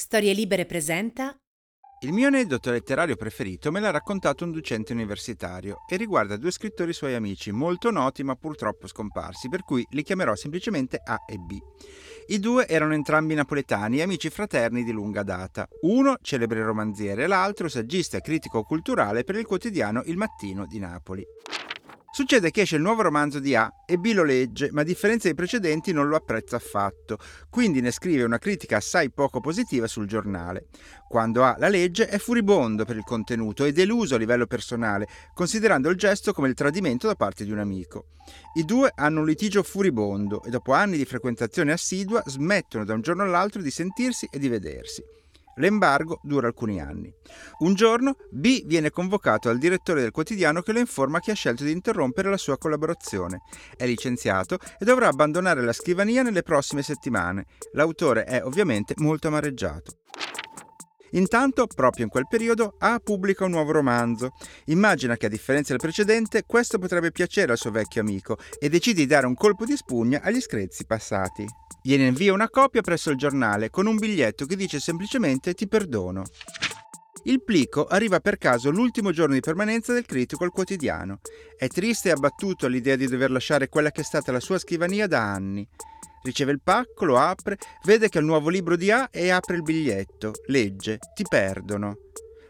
Storie Libere presenta Il mio aneddoto letterario preferito me l'ha raccontato un docente universitario e riguarda due scrittori suoi amici, molto noti ma purtroppo scomparsi, per cui li chiamerò semplicemente A e B. I due erano entrambi napoletani amici fraterni di lunga data. Uno celebre romanziere, l'altro saggista e critico culturale per il quotidiano Il Mattino di Napoli. Succede che esce il nuovo romanzo di A e B lo legge, ma a differenza dei precedenti non lo apprezza affatto, quindi ne scrive una critica assai poco positiva sul giornale. Quando A la legge è furibondo per il contenuto e deluso a livello personale, considerando il gesto come il tradimento da parte di un amico. I due hanno un litigio furibondo e dopo anni di frequentazione assidua smettono da un giorno all'altro di sentirsi e di vedersi. L'embargo dura alcuni anni. Un giorno B viene convocato al direttore del quotidiano che lo informa che ha scelto di interrompere la sua collaborazione. È licenziato e dovrà abbandonare la scrivania nelle prossime settimane. L'autore è ovviamente molto amareggiato. Intanto, proprio in quel periodo, A pubblica un nuovo romanzo. Immagina che, a differenza del precedente, questo potrebbe piacere al suo vecchio amico e decide di dare un colpo di spugna agli screzi passati. Gliene invia una copia presso il giornale con un biglietto che dice semplicemente ti perdono. Il plico arriva per caso l'ultimo giorno di permanenza del critico al quotidiano. È triste e abbattuto all'idea di dover lasciare quella che è stata la sua scrivania da anni. Riceve il pacco, lo apre, vede che è il nuovo libro di A e apre il biglietto. Legge, ti perdono.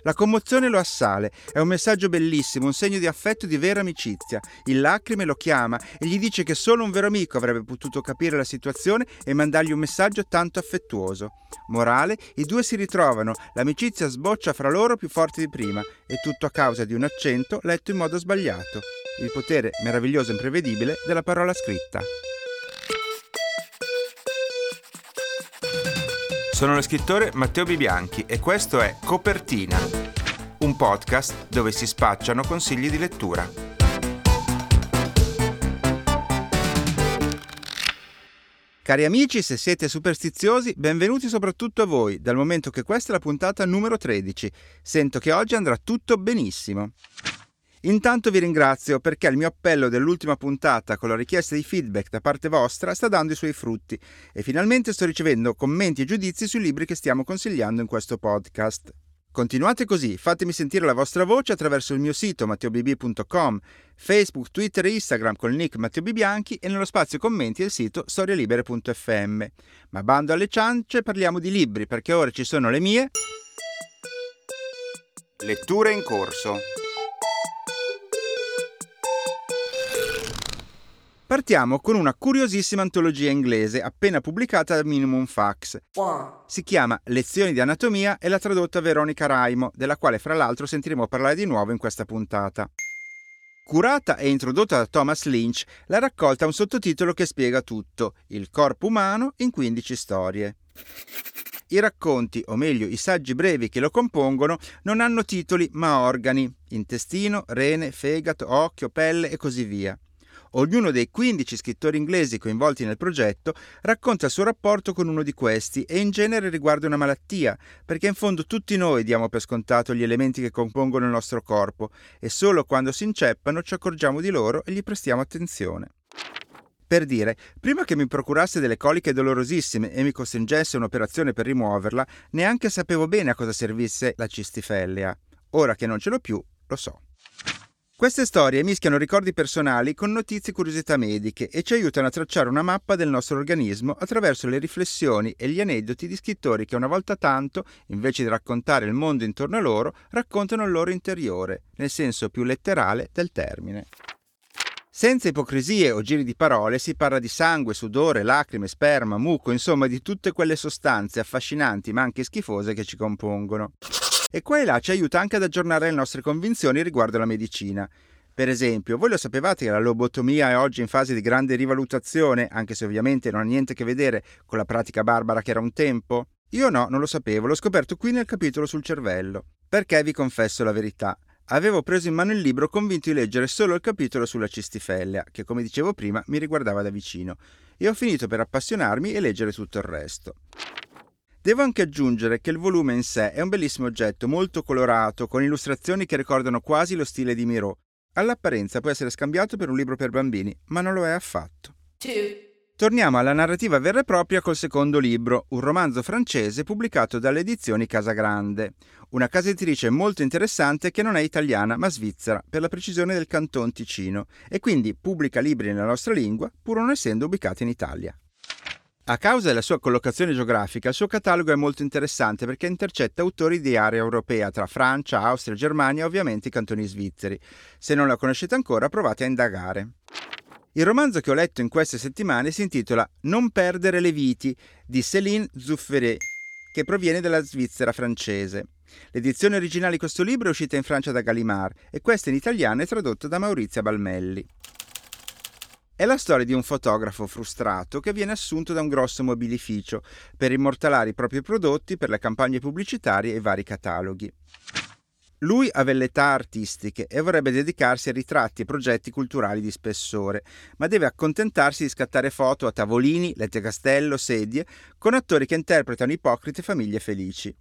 La commozione lo assale, è un messaggio bellissimo, un segno di affetto e di vera amicizia. Il lacrime lo chiama e gli dice che solo un vero amico avrebbe potuto capire la situazione e mandargli un messaggio tanto affettuoso. Morale, i due si ritrovano, l'amicizia sboccia fra loro più forte di prima e tutto a causa di un accento letto in modo sbagliato. Il potere meraviglioso e imprevedibile della parola scritta. Sono lo scrittore Matteo Bibianchi e questo è Copertina, un podcast dove si spacciano consigli di lettura. Cari amici, se siete superstiziosi, benvenuti soprattutto a voi, dal momento che questa è la puntata numero 13. Sento che oggi andrà tutto benissimo. Intanto vi ringrazio perché il mio appello dell'ultima puntata con la richiesta di feedback da parte vostra sta dando i suoi frutti e finalmente sto ricevendo commenti e giudizi sui libri che stiamo consigliando in questo podcast. Continuate così, fatemi sentire la vostra voce attraverso il mio sito matteobb.com, Facebook, Twitter e Instagram con il nick Matteo Bibianchi e nello spazio commenti del sito storielibere.fm. Ma bando alle ciance, parliamo di libri perché ora ci sono le mie letture in corso. Partiamo con una curiosissima antologia inglese appena pubblicata da Minimum Fax. Si chiama Lezioni di anatomia e l'ha tradotta Veronica Raimo, della quale fra l'altro sentiremo parlare di nuovo in questa puntata. Curata e introdotta da Thomas Lynch, la raccolta ha un sottotitolo che spiega tutto, il corpo umano in 15 storie. I racconti, o meglio i saggi brevi che lo compongono, non hanno titoli ma organi, intestino, rene, fegato, occhio, pelle e così via. Ognuno dei 15 scrittori inglesi coinvolti nel progetto racconta il suo rapporto con uno di questi e in genere riguarda una malattia, perché in fondo tutti noi diamo per scontato gli elementi che compongono il nostro corpo e solo quando si inceppano ci accorgiamo di loro e gli prestiamo attenzione. Per dire, prima che mi procurasse delle coliche dolorosissime e mi costringesse un'operazione per rimuoverla, neanche sapevo bene a cosa servisse la cistifellea. Ora che non ce l'ho più, lo so. Queste storie mischiano ricordi personali con notizie e curiosità mediche e ci aiutano a tracciare una mappa del nostro organismo attraverso le riflessioni e gli aneddoti di scrittori che una volta tanto, invece di raccontare il mondo intorno a loro, raccontano il loro interiore, nel senso più letterale del termine. Senza ipocrisie o giri di parole si parla di sangue, sudore, lacrime, sperma, muco, insomma di tutte quelle sostanze affascinanti ma anche schifose che ci compongono e qua e là ci aiuta anche ad aggiornare le nostre convinzioni riguardo alla medicina. Per esempio, voi lo sapevate che la lobotomia è oggi in fase di grande rivalutazione, anche se ovviamente non ha niente a che vedere con la pratica barbara che era un tempo? Io no, non lo sapevo, l'ho scoperto qui nel capitolo sul cervello. Perché vi confesso la verità. Avevo preso in mano il libro convinto di leggere solo il capitolo sulla cistifellea, che come dicevo prima mi riguardava da vicino, e ho finito per appassionarmi e leggere tutto il resto. Devo anche aggiungere che il volume in sé è un bellissimo oggetto, molto colorato, con illustrazioni che ricordano quasi lo stile di Miro. All'apparenza può essere scambiato per un libro per bambini, ma non lo è affatto. Two, Torniamo alla narrativa vera e propria col secondo libro, un romanzo francese pubblicato dalle edizioni Casagrande, una casa editrice molto interessante che non è italiana ma svizzera, per la precisione del Canton Ticino, e quindi pubblica libri nella nostra lingua pur non essendo ubicata in Italia. A causa della sua collocazione geografica, il suo catalogo è molto interessante perché intercetta autori di area europea tra Francia, Austria, Germania e ovviamente i cantoni svizzeri. Se non la conoscete ancora, provate a indagare. Il romanzo che ho letto in queste settimane si intitola Non perdere le viti di Céline Zufferet, che proviene dalla Svizzera francese. L'edizione originale di questo libro è uscita in Francia da Gallimard e questa in italiano è tradotta da Maurizia Balmelli. È la storia di un fotografo frustrato che viene assunto da un grosso mobilificio per immortalare i propri prodotti per le campagne pubblicitarie e i vari cataloghi. Lui ha velleità artistiche e vorrebbe dedicarsi a ritratti e progetti culturali di spessore, ma deve accontentarsi di scattare foto a tavolini, lette castello, sedie, con attori che interpretano ipocrite famiglie felici.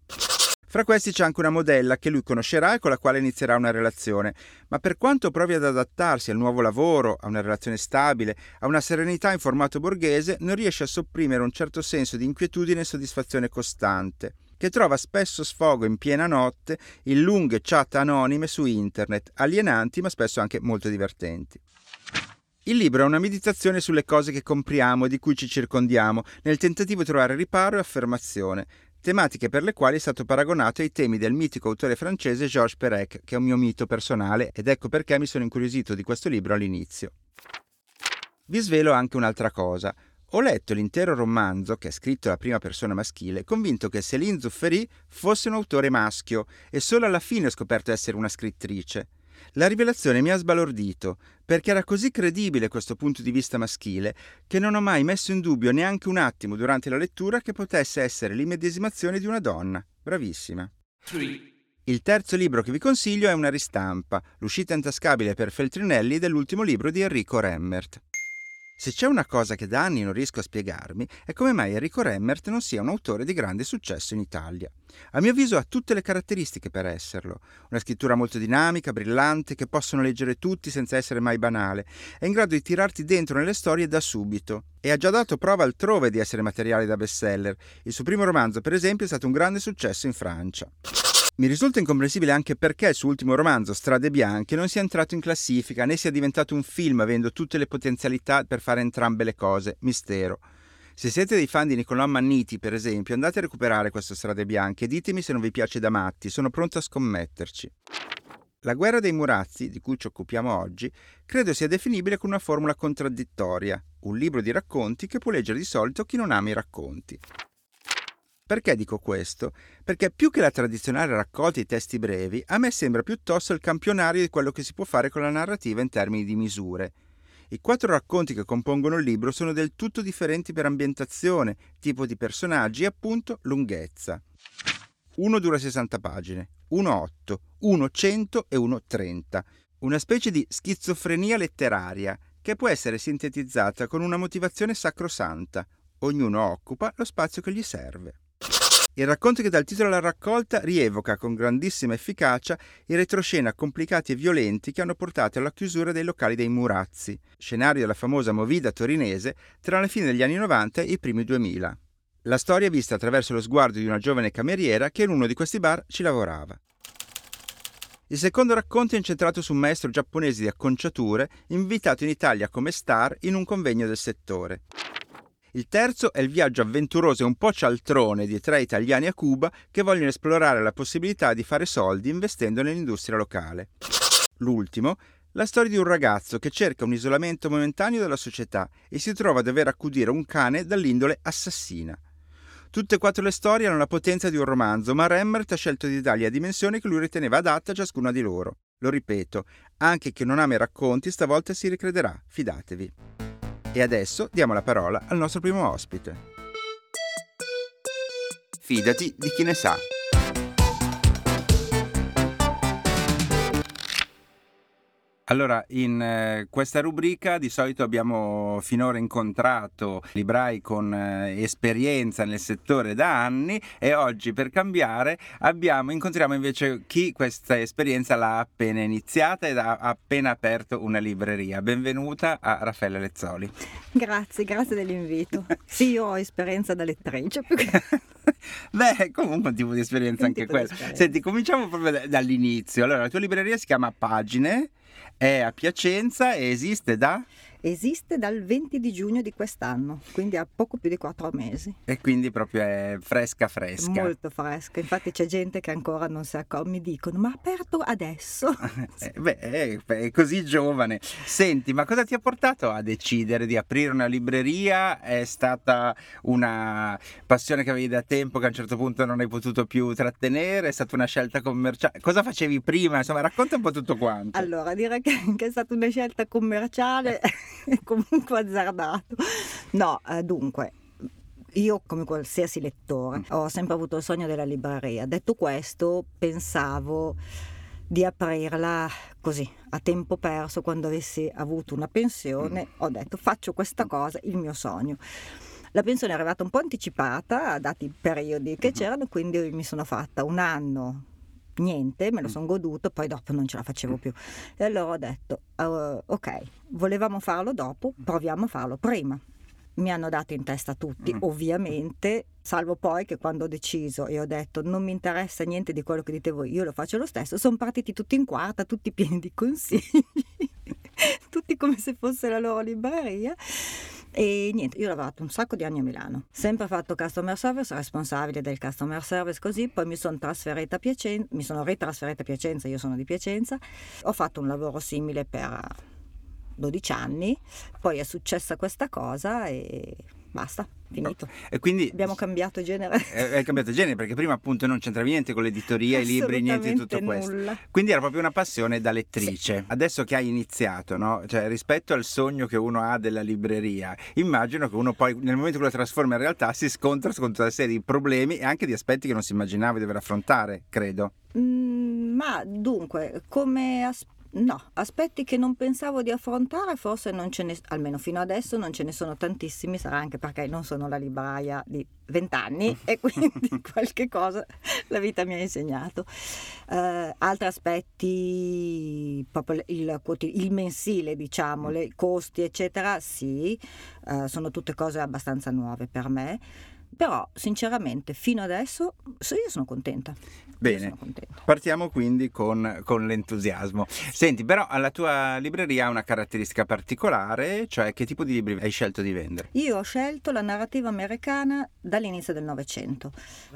Fra questi c'è anche una modella che lui conoscerà e con la quale inizierà una relazione, ma per quanto provi ad adattarsi al nuovo lavoro, a una relazione stabile, a una serenità in formato borghese, non riesce a sopprimere un certo senso di inquietudine e soddisfazione costante che trova spesso sfogo in piena notte in lunghe chat anonime su internet, alienanti ma spesso anche molto divertenti. Il libro è una meditazione sulle cose che compriamo e di cui ci circondiamo, nel tentativo di trovare riparo e affermazione, tematiche per le quali è stato paragonato ai temi del mitico autore francese Georges Perec, che è un mio mito personale, ed ecco perché mi sono incuriosito di questo libro all'inizio. Vi svelo anche un'altra cosa. Ho letto l'intero romanzo, che è scritto alla prima persona maschile, convinto che Céline Zufferi fosse un autore maschio e solo alla fine ho scoperto essere una scrittrice. La rivelazione mi ha sbalordito, perché era così credibile questo punto di vista maschile che non ho mai messo in dubbio neanche un attimo durante la lettura che potesse essere l'immedesimazione di una donna. Bravissima. Il terzo libro che vi consiglio è una ristampa, l'uscita intascabile per Feltrinelli dell'ultimo libro di Enrico Remmert. Se c'è una cosa che da anni non riesco a spiegarmi è come mai Enrico Remmert non sia un autore di grande successo in Italia. A mio avviso ha tutte le caratteristiche per esserlo. Una scrittura molto dinamica, brillante, che possono leggere tutti senza essere mai banale. È in grado di tirarti dentro nelle storie da subito. E ha già dato prova altrove di essere materiale da bestseller. Il suo primo romanzo, per esempio, è stato un grande successo in Francia. Mi risulta incomprensibile anche perché il suo ultimo romanzo, Strade Bianche, non sia entrato in classifica né sia diventato un film avendo tutte le potenzialità per fare entrambe le cose. Mistero. Se siete dei fan di Niccolò Manniti, per esempio, andate a recuperare questo Strade Bianche e ditemi se non vi piace da matti, sono pronto a scommetterci. La guerra dei Murazzi, di cui ci occupiamo oggi, credo sia definibile con una formula contraddittoria, un libro di racconti che può leggere di solito chi non ama i racconti. Perché dico questo? Perché più che la tradizionale raccolta di testi brevi, a me sembra piuttosto il campionario di quello che si può fare con la narrativa in termini di misure. I quattro racconti che compongono il libro sono del tutto differenti per ambientazione, tipo di personaggi e appunto lunghezza. Uno dura 60 pagine, uno 8, uno 100 e uno 30. Una specie di schizofrenia letteraria che può essere sintetizzata con una motivazione sacrosanta. Ognuno occupa lo spazio che gli serve. Il racconto che dà il titolo alla raccolta rievoca con grandissima efficacia i retroscena complicati e violenti che hanno portato alla chiusura dei locali dei Murazzi, scenario della famosa movida torinese tra la fine degli anni 90 e i primi 2000. La storia è vista attraverso lo sguardo di una giovane cameriera che in uno di questi bar ci lavorava. Il secondo racconto è incentrato su un maestro giapponese di acconciature invitato in Italia come star in un convegno del settore. Il terzo è il viaggio avventuroso e un po' cialtrone di tre italiani a Cuba che vogliono esplorare la possibilità di fare soldi investendo nell'industria locale. L'ultimo, la storia di un ragazzo che cerca un isolamento momentaneo dalla società e si trova a dover accudire un cane dall'indole assassina. Tutte e quattro le storie hanno la potenza di un romanzo, ma Remmert ha scelto di dargli la dimensione che lui riteneva adatta a ciascuna di loro. Lo ripeto, anche chi non ama i racconti stavolta si ricrederà, fidatevi. E adesso diamo la parola al nostro primo ospite. Fidati di chi ne sa. Allora, in eh, questa rubrica di solito abbiamo finora incontrato librai con eh, esperienza nel settore da anni e oggi per cambiare abbiamo, incontriamo invece chi questa esperienza l'ha appena iniziata ed ha appena aperto una libreria. Benvenuta a Raffaella Lezzoli. Grazie, grazie dell'invito. Sì, io ho esperienza da lettrice. Beh, comunque un tipo di esperienza un anche quella. Senti, cominciamo proprio dall'inizio. Allora, la tua libreria si chiama Pagine è a Piacenza e esiste da? Esiste dal 20 di giugno di quest'anno, quindi ha poco più di quattro mesi. E quindi proprio è fresca fresca. Molto fresca, infatti c'è gente che ancora non si accorge, mi dicono ma aperto adesso? eh, beh, è, è, così giovane. Senti, ma cosa ti ha portato a decidere di aprire una libreria? È stata una passione che avevi da tempo che a un certo punto non hai potuto più trattenere? È stata una scelta commerciale? Cosa facevi prima? Insomma, racconta un po' tutto quanto. Allora, direi che è stata una scelta commerciale comunque azzardato. No, eh, dunque, io come qualsiasi lettore ho sempre avuto il sogno della libreria. Detto questo, pensavo di aprirla così a tempo perso quando avessi avuto una pensione. Mm. Ho detto faccio questa cosa, il mio sogno. La pensione è arrivata un po' anticipata, dati i periodi che mm-hmm. c'erano, quindi mi sono fatta un anno niente, me lo mm. sono goduto, poi dopo non ce la facevo più. E allora ho detto, uh, ok, volevamo farlo dopo, proviamo a farlo prima. Mi hanno dato in testa tutti, mm. ovviamente, salvo poi che quando ho deciso e ho detto non mi interessa niente di quello che dite voi, io lo faccio lo stesso, sono partiti tutti in quarta, tutti pieni di consigli, tutti come se fosse la loro libreria. E niente, io ho lavorato un sacco di anni a Milano, sempre fatto customer service, responsabile del customer service così, poi mi sono trasferita a Piacenza, mi sono ritrasferita a Piacenza, io sono di Piacenza, ho fatto un lavoro simile per 12 anni, poi è successa questa cosa e basta, finito. E quindi abbiamo cambiato genere. È, cambiato genere perché prima appunto non c'entravi niente con l'editoria, i libri, niente di tutto questo. Nulla. Quindi era proprio una passione da lettrice. Sì. Adesso che hai iniziato, no? Cioè rispetto al sogno che uno ha della libreria, immagino che uno poi nel momento che lo trasforma in realtà si scontra con tutta una serie di problemi e anche di aspetti che non si immaginava di dover affrontare, credo. Mm, ma dunque, come aspetto No, aspetti che non pensavo di affrontare, forse non ce ne, almeno fino adesso non ce ne sono tantissimi, sarà anche perché non sono la libraia di vent'anni e quindi qualche cosa la vita mi ha insegnato. Uh, altri aspetti, proprio il, il mensile, diciamo, i costi, eccetera, sì, uh, sono tutte cose abbastanza nuove per me. Però sinceramente fino adesso io sono contenta. Bene, sono contenta. partiamo quindi con, con, l'entusiasmo. Senti, però la tua libreria ha una caratteristica particolare, cioè che tipo di libri hai scelto di vendere? Io ho scelto la narrativa americana dall'inizio del Novecento.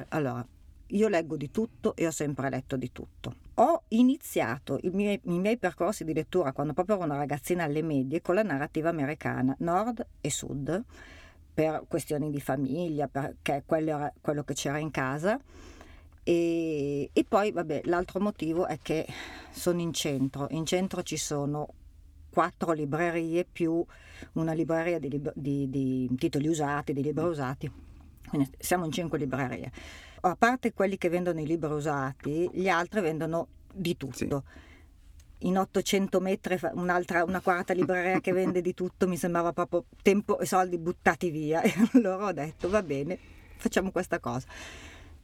Allora, io leggo di tutto e ho sempre letto di tutto. Ho iniziato i miei, i miei, percorsi di lettura quando proprio ero una ragazzina alle medie con la narrativa americana, nord e sud per questioni di famiglia, perché quello era quello che c'era in casa. E, e, poi, vabbè, l'altro motivo è che sono in centro. In centro ci sono quattro librerie più una libreria di, lib- di, di titoli usati, di libri usati. Quindi siamo in cinque librerie. A parte quelli che vendono i libri usati, gli altri vendono di tutto. Sì in 800 metri un'altra, una quarta libreria che vende di tutto, mi sembrava proprio tempo e soldi buttati via. E allora ho detto va bene, facciamo questa cosa.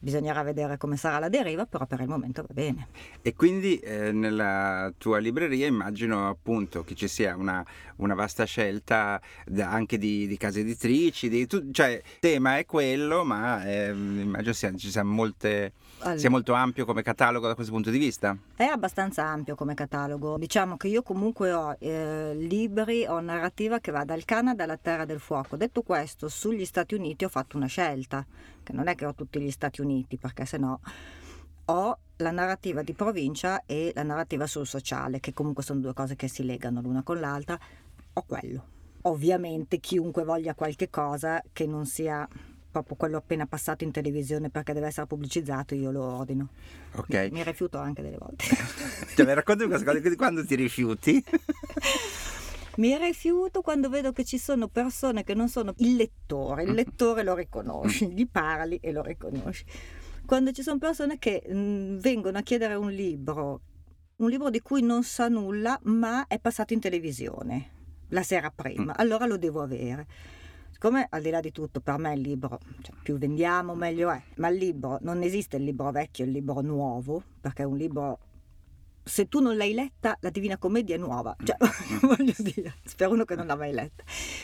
Bisognerà vedere come sarà la deriva, però per il momento va bene. E quindi eh, nella tua libreria immagino appunto che ci sia una, una vasta scelta anche di, di, case editrici, di, tu, cioè il tema è quello, ma eh, immagino sia, ci siano molte allora, sia molto ampio come catalogo da questo punto di vista? È abbastanza ampio come catalogo. Diciamo che io comunque ho eh, libri, ho narrativa che va dal Canada alla Terra del Fuoco. Detto questo, sugli Stati Uniti ho fatto una scelta, che non è che ho tutti gli Stati Uniti, perché se no ho la narrativa di provincia e la narrativa sul sociale, che comunque sono due cose che si legano l'una con l'altra. Ho quello. Ovviamente chiunque voglia qualche cosa che non sia proprio quello appena passato in televisione perché deve essere pubblicizzato, io lo ordino. Ok. Mi, mi rifiuto anche delle volte. cioè, mi racconti questa cosa, quando ti rifiuti? mi rifiuto quando vedo che ci sono persone che non sono il lettore, il lettore lo riconosci, gli parli e lo riconosci. Quando ci sono persone che mh, vengono a chiedere un libro un libro di cui non sa nulla, ma è passato in televisione la sera prima, mm. allora lo devo avere. Siccome al di là di tutto per me il libro, cioè, più vendiamo meglio è, ma il libro non esiste il libro vecchio e il libro nuovo, perché un libro se tu non l'hai letta, la Divina Commedia è nuova, cioè, voglio dire, spero uno che non l'ha mai letta.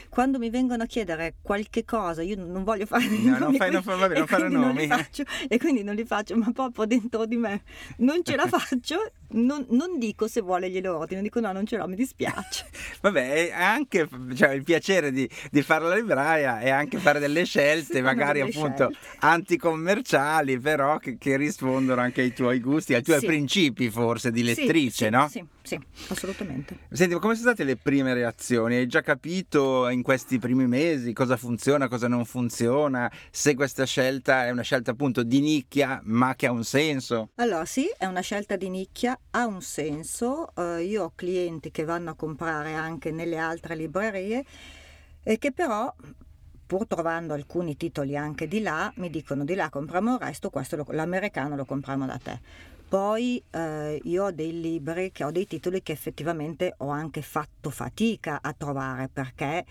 Quando mi vengono a chiedere qualche cosa, io non voglio fare no, nomi, non fai, non, fa, vabbè, non fare nomi. Non faccio, e quindi non li faccio, ma proprio dentro di me non ce la faccio non, non, dico se vuole glielo ordino, dico no, non ce l'ho, mi dispiace. Vabbè, anche cioè, il piacere di, di, fare la libraia e anche fare delle scelte, magari delle appunto scelte. anticommerciali, però che, che, rispondono anche ai tuoi gusti, ai tuoi sì. principi forse di lettrice, sì, no? Sì, sì, assolutamente. Senti, come sono state le prime reazioni? Hai già capito in questi primi mesi cosa funziona, cosa non funziona? Se questa scelta è una scelta appunto di nicchia, ma che ha un senso? Allora, sì, è una scelta di nicchia, ha un senso. Uh, io ho clienti che vanno a comprare anche nelle altre librerie e che però pur trovando alcuni titoli anche di là, mi dicono di là compriamo il resto, questo lo, l'americano lo compriamo da te. Poi eh, io ho dei libri, che ho dei titoli che effettivamente ho anche fatto fatica a trovare perché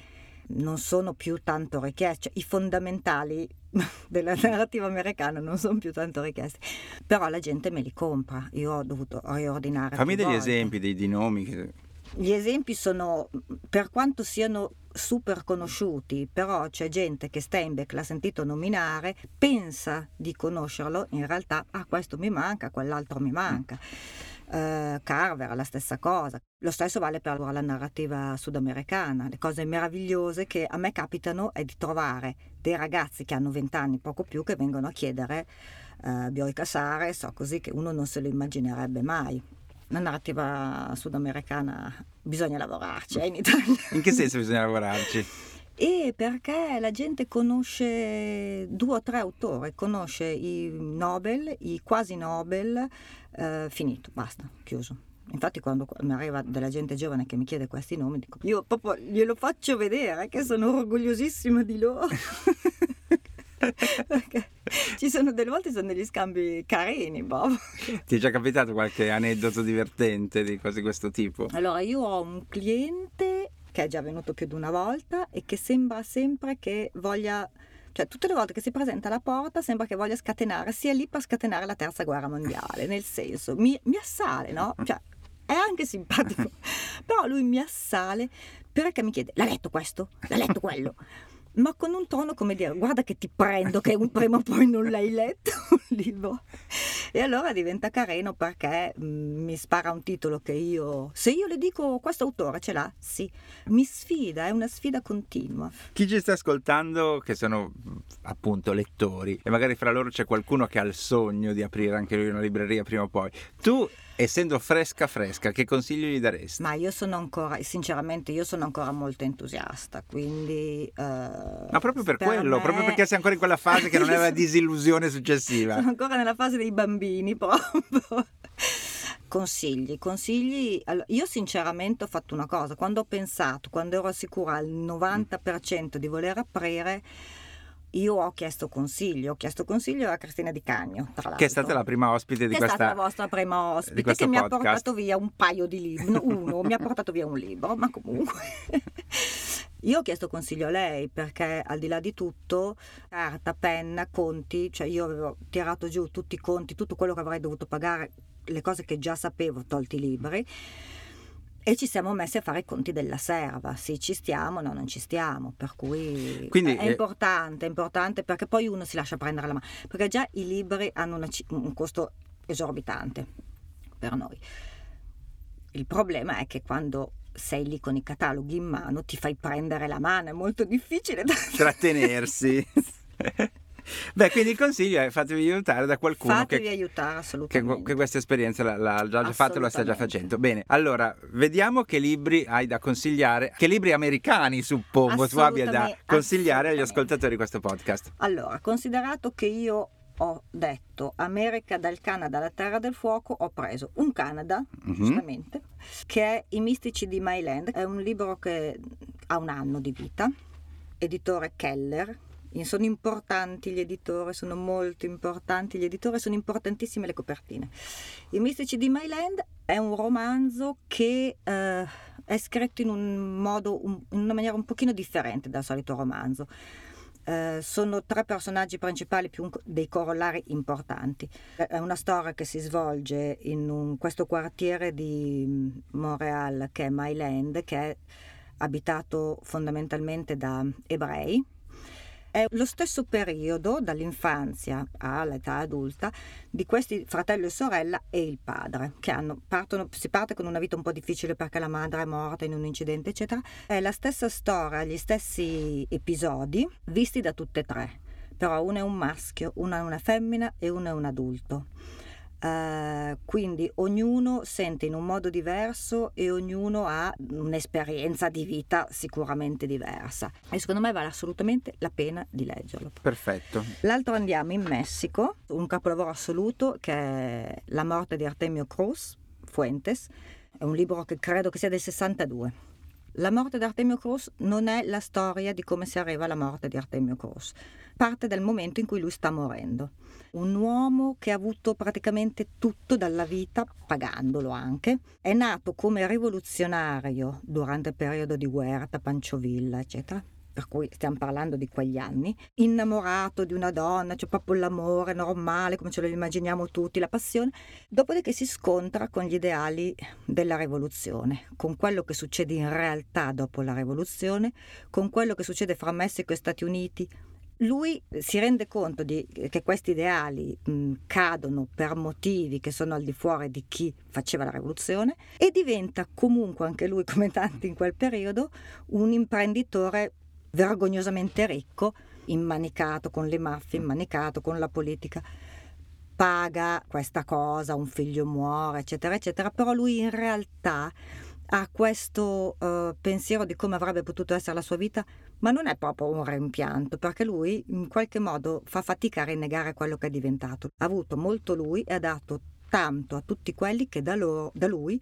non sono più tanto richiesti, cioè, i fondamentali della narrativa americana non sono più tanto richiesti, però la gente me li compra, io ho dovuto riordinare. Fammi degli volte. esempi, dei, dei nomi. Che... Gli esempi sono, per quanto siano super conosciuti, però c'è gente che Steinbeck l'ha sentito nominare, pensa di conoscerlo, in realtà ah, questo mi manca, quell'altro mi manca. Uh, Carver, la stessa cosa. Lo stesso vale per la narrativa sudamericana. Le cose meravigliose che a me capitano è di trovare dei ragazzi che hanno vent'anni, poco più, che vengono a chiedere uh, Bioy Casares so così che uno non se lo immaginerebbe mai la narrativa sudamericana bisogna lavorarci eh, in Italia. In che senso bisogna lavorarci? E perché la gente conosce due o tre autori, conosce i Nobel, i quasi Nobel, eh, finito, basta, chiuso. Infatti quando mi arriva della gente giovane che mi chiede questi nomi, dico, io proprio glielo faccio vedere che sono orgogliosissima di loro. ci sono delle volte sono degli scambi carini, Bob. Ti è già capitato qualche aneddoto divertente di cose di questo tipo? Allora, io ho un cliente che è già venuto più di una volta e che sembra sempre che voglia cioè tutte le volte che si presenta alla porta sembra che voglia scatenare, sia lì per scatenare la terza guerra mondiale, nel senso, mi, mi assale, no? Cioè, è anche simpatico, però lui mi assale perché mi chiede, l'ha letto questo? L'ha letto quello? Ma con un tono come dire guarda che ti prendo che un prima o poi non l'hai letto un libro e allora diventa carino perché mm, mi spara un titolo che io se io le dico questo autore ce l'ha? sì. Mi sfida è una sfida continua. Chi ci sta ascoltando che sono appunto lettori e magari fra loro c'è qualcuno che ha il sogno di aprire anche lui una libreria prima o poi tu Essendo fresca fresca, che consiglio gli daresti? Ma io sono ancora, sinceramente, io sono ancora molto entusiasta, quindi... Uh, Ma proprio per, per quello, me... proprio perché sei ancora in quella fase che non è la disillusione successiva. Sono ancora nella fase dei bambini proprio. Consigli, consigli. Allora, io sinceramente ho fatto una cosa, quando ho pensato, quando ero sicura al 90% di voler aprire io ho chiesto consiglio, ho chiesto consiglio a Cristina Di Cagno, tra l'altro. Che è stata la prima ospite di che questa È stata la vostra prima ospite che podcast. mi ha portato via un paio di libri, no, uno, mi ha portato via un libro, ma comunque... Io ho chiesto consiglio a lei perché al di là di tutto, carta, penna, conti, cioè io avevo tirato giù tutti i conti, tutto quello che avrei dovuto pagare, le cose che già sapevo, tolti i libri e ci siamo messi a fare i conti della serva, sì ci stiamo, no non ci stiamo, per cui Quindi, è eh... importante, è importante perché poi uno si lascia prendere la mano, perché già i libri hanno una, un costo esorbitante per noi. Il problema è che quando sei lì con i cataloghi in mano ti fai prendere la mano, è molto difficile da trattenersi. Beh, quindi il consiglio è fatevi aiutare da qualcuno fatevi che, aiutare assolutamente. Che, che questa esperienza l'ha, l'ha già fatto e lo sta già facendo. Bene, allora vediamo che libri hai da consigliare, che libri americani suppongo tu abbia da consigliare agli ascoltatori di questo podcast. Allora, considerato che io ho detto America dal Canada alla Terra del Fuoco, ho preso un Canada, mm-hmm. giustamente, che è I mistici di Myland, è un libro che ha un anno di vita, editore Keller, sono importanti gli editori, sono molto importanti gli editori, sono importantissime le copertine. I Mistici di Myland è un romanzo che eh, è scritto in un modo, un, in una maniera un pochino differente dal solito romanzo. Eh, sono tre personaggi principali più dei corollari importanti. È una storia che si svolge in un, questo quartiere di Montreal che è Myland, che è abitato fondamentalmente da ebrei è lo stesso periodo, dall'infanzia all'età adulta, di questi fratello e sorella e il padre, che hanno, partono, si parte con una vita un po' difficile perché la madre è morta in un incidente, eccetera. È la stessa storia, gli stessi episodi, visti da tutte e tre. Però uno è un maschio, una è una femmina e uno è un adulto. Uh, quindi ognuno sente in un modo diverso e ognuno ha un'esperienza di vita sicuramente diversa e secondo me vale assolutamente la pena di leggerlo. Perfetto. L'altro andiamo in Messico, un capolavoro assoluto che è La morte di Artemio Cruz Fuentes, è un libro che credo che sia del 62. La morte di Artemio Cruz non è la storia di come si arriva alla morte di Artemio Cruz parte dal momento in cui lui sta morendo. Un uomo che ha avuto praticamente tutto dalla vita, pagandolo anche, è nato come rivoluzionario durante il periodo di Huerta, Panciovilla, eccetera per cui stiamo parlando di quegli anni, innamorato di una donna, c'è cioè proprio l'amore normale, come ce lo immaginiamo tutti, la passione, dopodiché si scontra con gli ideali della rivoluzione, con quello che succede in realtà dopo la rivoluzione, con quello che succede fra Messico e Stati Uniti lui si rende conto di, che questi ideali mh, cadono per motivi che sono al di fuori di chi faceva la rivoluzione e diventa comunque anche lui, come tanti in quel periodo, un imprenditore vergognosamente ricco, immanicato con le maffie, immanicato con la politica. Paga questa cosa, un figlio muore, eccetera, eccetera, però lui in realtà ha questo uh, pensiero di come avrebbe potuto essere la sua vita, ma non è proprio un rimpianto, perché lui in qualche modo fa fatica a rinnegare quello che è diventato. Ha avuto molto lui e ha dato tanto a tutti quelli che da, loro, da lui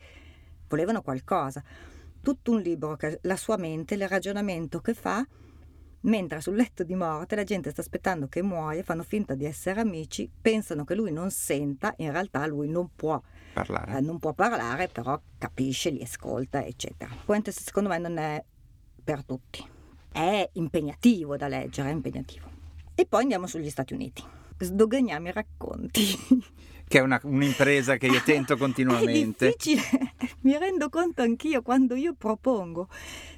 volevano qualcosa. Tutto un libro che la sua mente, il ragionamento che fa, mentre sul letto di morte la gente sta aspettando che muoia, fanno finta di essere amici, pensano che lui non senta, in realtà lui non può parlare, eh, non può parlare però capisce, li ascolta, eccetera. Fuentes secondo me non è per tutti, è impegnativo da leggere, è impegnativo. E poi andiamo sugli Stati Uniti, sdoganiamo i racconti. che è una, un'impresa che io tento continuamente. È difficile, mi rendo conto anch'io quando io propongo.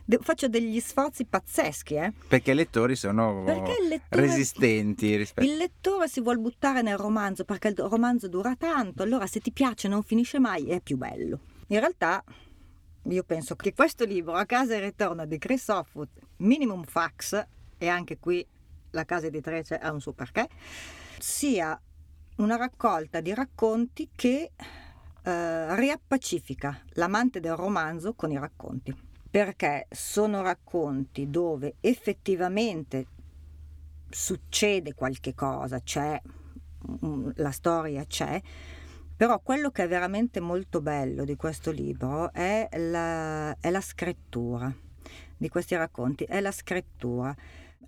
De- faccio degli sforzi pazzeschi. Eh? Perché i lettori sono lettore, resistenti. Rispetto... Il lettore si vuole buttare nel romanzo perché il romanzo dura tanto, allora se ti piace non finisce mai è più bello. In realtà io penso che questo libro, A casa e ritorno di Chris Offwood, Minimum Fax, e anche qui la casa editrice ha un suo perché, sia una raccolta di racconti che eh, riappacifica l'amante del romanzo con i racconti, perché sono racconti dove effettivamente succede qualche cosa, c'è, mm, la storia c'è, però quello che è veramente molto bello di questo libro è la, è la scrittura di questi racconti, è la scrittura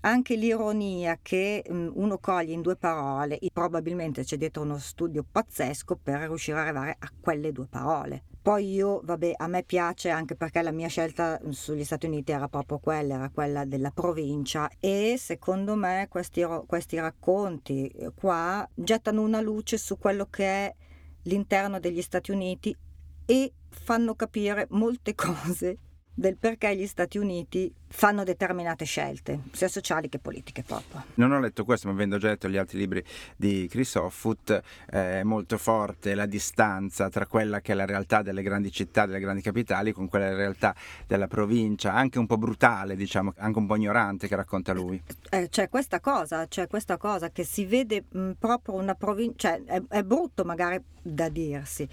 anche l'ironia che um, uno coglie in due parole, probabilmente c'è dietro uno studio pazzesco per riuscire ad arrivare a quelle due parole. Poi io, vabbè, a me piace anche perché la mia scelta sugli Stati Uniti era proprio quella, era quella della provincia e secondo me questi, questi racconti eh, qua gettano una luce su quello che è l'interno degli Stati Uniti e fanno capire molte cose del perché gli Stati Uniti fanno determinate scelte, sia sociali che politiche proprio. Non ho letto questo, ma avendo già letto gli altri libri di Chris Offutt, eh, è molto forte la distanza tra quella che è la realtà delle grandi città, delle grandi capitali, con quella realtà della provincia, anche un po' brutale, diciamo, anche un po' ignorante che racconta lui. Eh, c'è questa cosa, c'è questa cosa che si vede mh, proprio una provincia, cioè è, è brutto magari da dirsi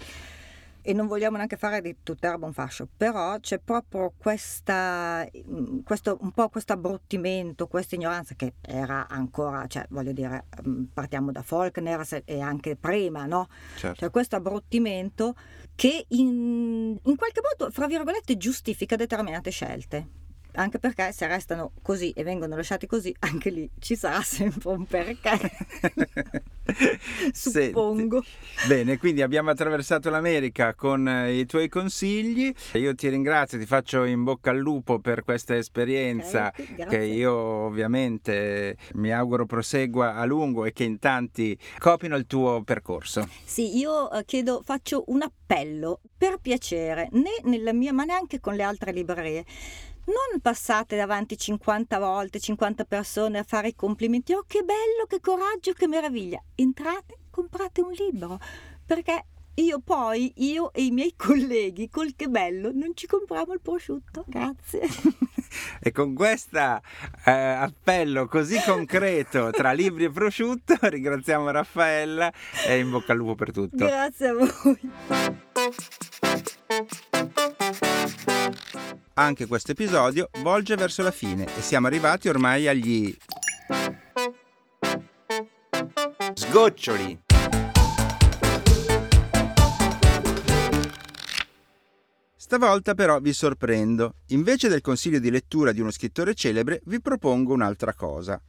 e non vogliamo neanche fare di tutt'erba un fascio, però c'è proprio questa, mm, questo, un po' questo abbruttimento, questa ignoranza che era ancora, cioè voglio dire, mm, partiamo da Faulkner e anche prima, no? Certo. Cioè questo abbruttimento che in, in qualche modo, fra virgolette, giustifica determinate scelte anche perché se restano così e vengono lasciati così, anche lì ci sarà sempre un perché. Suppongo. Senti. Bene, quindi abbiamo attraversato l'America con eh, i tuoi consigli. Io ti ringrazio, ti faccio in bocca al lupo per questa esperienza okay, che io ovviamente mi auguro prosegua a lungo e che in tanti copino il tuo percorso. Sì, io eh, chiedo, faccio un appello per piacere, né nella mia ma neanche con le altre librerie non passate davanti 50 volte, 50 persone a fare i complimenti. Oh, che bello, che coraggio, che meraviglia. Entrate, comprate un libro, perché io poi, io e i miei colleghi, col che bello, non ci compriamo il prosciutto. Grazie. E con questo eh, appello così concreto tra libri e prosciutto ringraziamo Raffaella e in bocca al lupo per tutto. Grazie a voi. Anche questo episodio volge verso la fine e siamo arrivati ormai agli sgoccioli. Stavolta però vi sorprendo. Invece del consiglio di lettura di uno scrittore celebre, vi propongo un'altra cosa.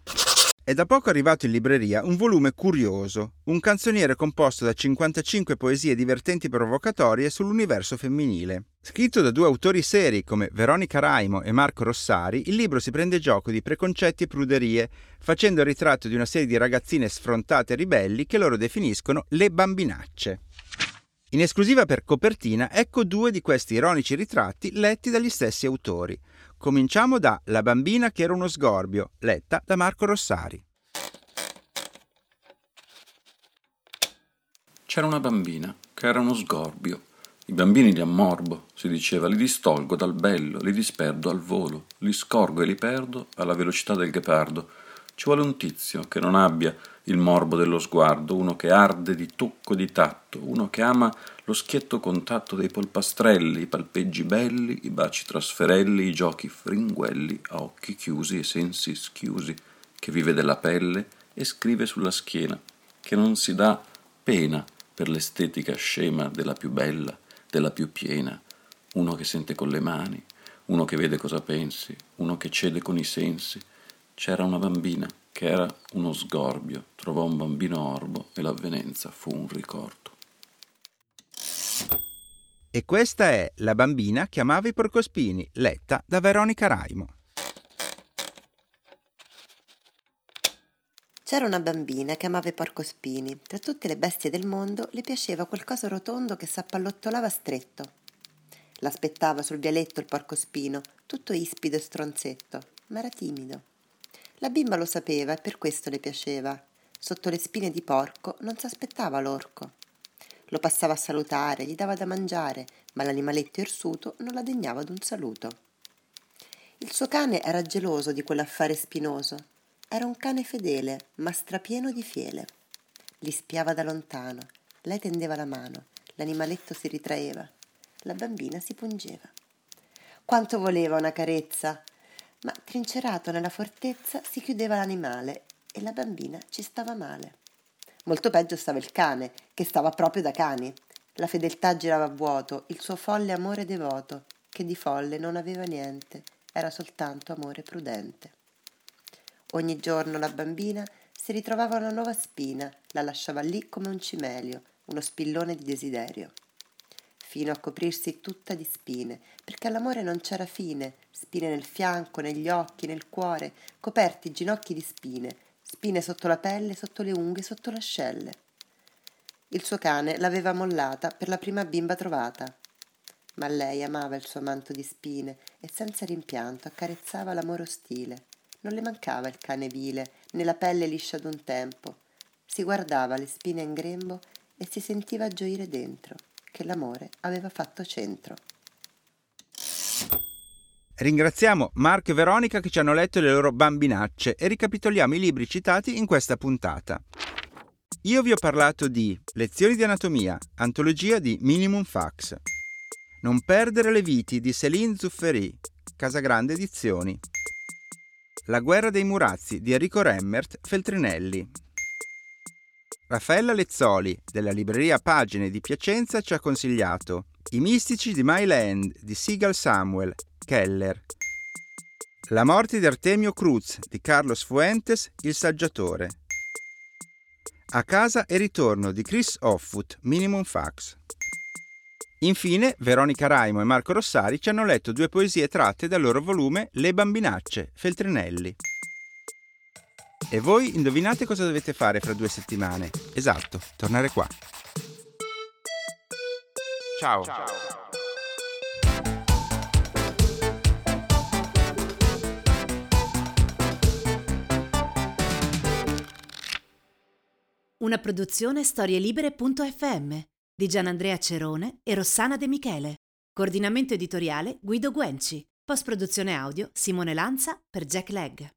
È da poco arrivato in libreria un volume curioso, un canzoniere composto da 55 poesie divertenti e provocatorie sull'universo femminile. Scritto da due autori seri come Veronica Raimo e Marco Rossari, il libro si prende gioco di preconcetti e pruderie, facendo il ritratto di una serie di ragazzine sfrontate e ribelli che loro definiscono le bambinacce. In esclusiva per copertina, ecco due di questi ironici ritratti letti dagli stessi autori. Cominciamo da La bambina che era uno sgorbio, letta da Marco Rossari. C'era una bambina che era uno sgorbio. I bambini li ammorbo, si diceva, li distolgo dal bello, li disperdo al volo, li scorgo e li perdo alla velocità del ghepardo. Ci vuole un tizio che non abbia il morbo dello sguardo, uno che arde di tocco di tatto, uno che ama lo schietto contatto dei polpastrelli, i palpeggi belli, i baci trasferelli, i giochi fringuelli a occhi chiusi e sensi schiusi, che vive della pelle e scrive sulla schiena, che non si dà pena per l'estetica scema della più bella, della più piena, uno che sente con le mani, uno che vede cosa pensi, uno che cede con i sensi. C'era una bambina che era uno sgorbio, trovò un bambino orbo e l'avvenenza fu un ricordo. E questa è La bambina che amava i porcospini, letta da Veronica Raimo. C'era una bambina che amava i porcospini. Tra tutte le bestie del mondo le piaceva qualcosa rotondo che s'appallottolava stretto. L'aspettava sul vialetto il porcospino, tutto ispido e stronzetto, ma era timido. La bimba lo sapeva e per questo le piaceva. Sotto le spine di porco non s'aspettava l'orco. Lo passava a salutare, gli dava da mangiare, ma l'animaletto irsuto non la degnava d'un saluto. Il suo cane era geloso di quell'affare spinoso. Era un cane fedele, ma strapieno di fiele. Li spiava da lontano. Lei tendeva la mano. L'animaletto si ritraeva. La bambina si pungeva. Quanto voleva una carezza! Ma trincerato nella fortezza si chiudeva l'animale e la bambina ci stava male. Molto peggio stava il cane, che stava proprio da cani. La fedeltà girava a vuoto, il suo folle amore devoto, che di folle non aveva niente, era soltanto amore prudente. Ogni giorno la bambina si ritrovava una nuova spina, la lasciava lì come un cimelio, uno spillone di desiderio, fino a coprirsi tutta di spine, perché all'amore non c'era fine, spine nel fianco, negli occhi, nel cuore, coperti i ginocchi di spine, spine sotto la pelle, sotto le unghie, sotto l'ascelle. Il suo cane l'aveva mollata per la prima bimba trovata, ma lei amava il suo manto di spine e senza rimpianto accarezzava l'amore ostile. Non le mancava il cane vile, né la pelle liscia d'un tempo. Si guardava le spine in grembo e si sentiva gioire dentro, che l'amore aveva fatto centro. Ringraziamo Marco e Veronica che ci hanno letto le loro bambinacce e ricapitoliamo i libri citati in questa puntata. Io vi ho parlato di Lezioni di anatomia, antologia di Minimum Fax. Non perdere le viti di Céline Zufferi, Casagrande Edizioni. La guerra dei Murazzi di Enrico Remmert, Feltrinelli. Raffaella Lezzoli, della libreria Pagine di Piacenza, ci ha consigliato I mistici di My Land di Sigal Samuel, Keller. La morte di Artemio Cruz di Carlos Fuentes, Il saggiatore. A casa e ritorno di Chris Offutt, Minimum Fax. Infine, Veronica Raimo e Marco Rossari ci hanno letto due poesie tratte dal loro volume Le bambinacce, Feltrinelli. E voi indovinate cosa dovete fare fra due settimane? Esatto, tornare qua. Ciao. Ciao. Una produzione storielibere.fm di Gianandrea Cerone e Rossana De Michele. Coordinamento editoriale Guido Guenci. Post produzione audio Simone Lanza per Jack Legg.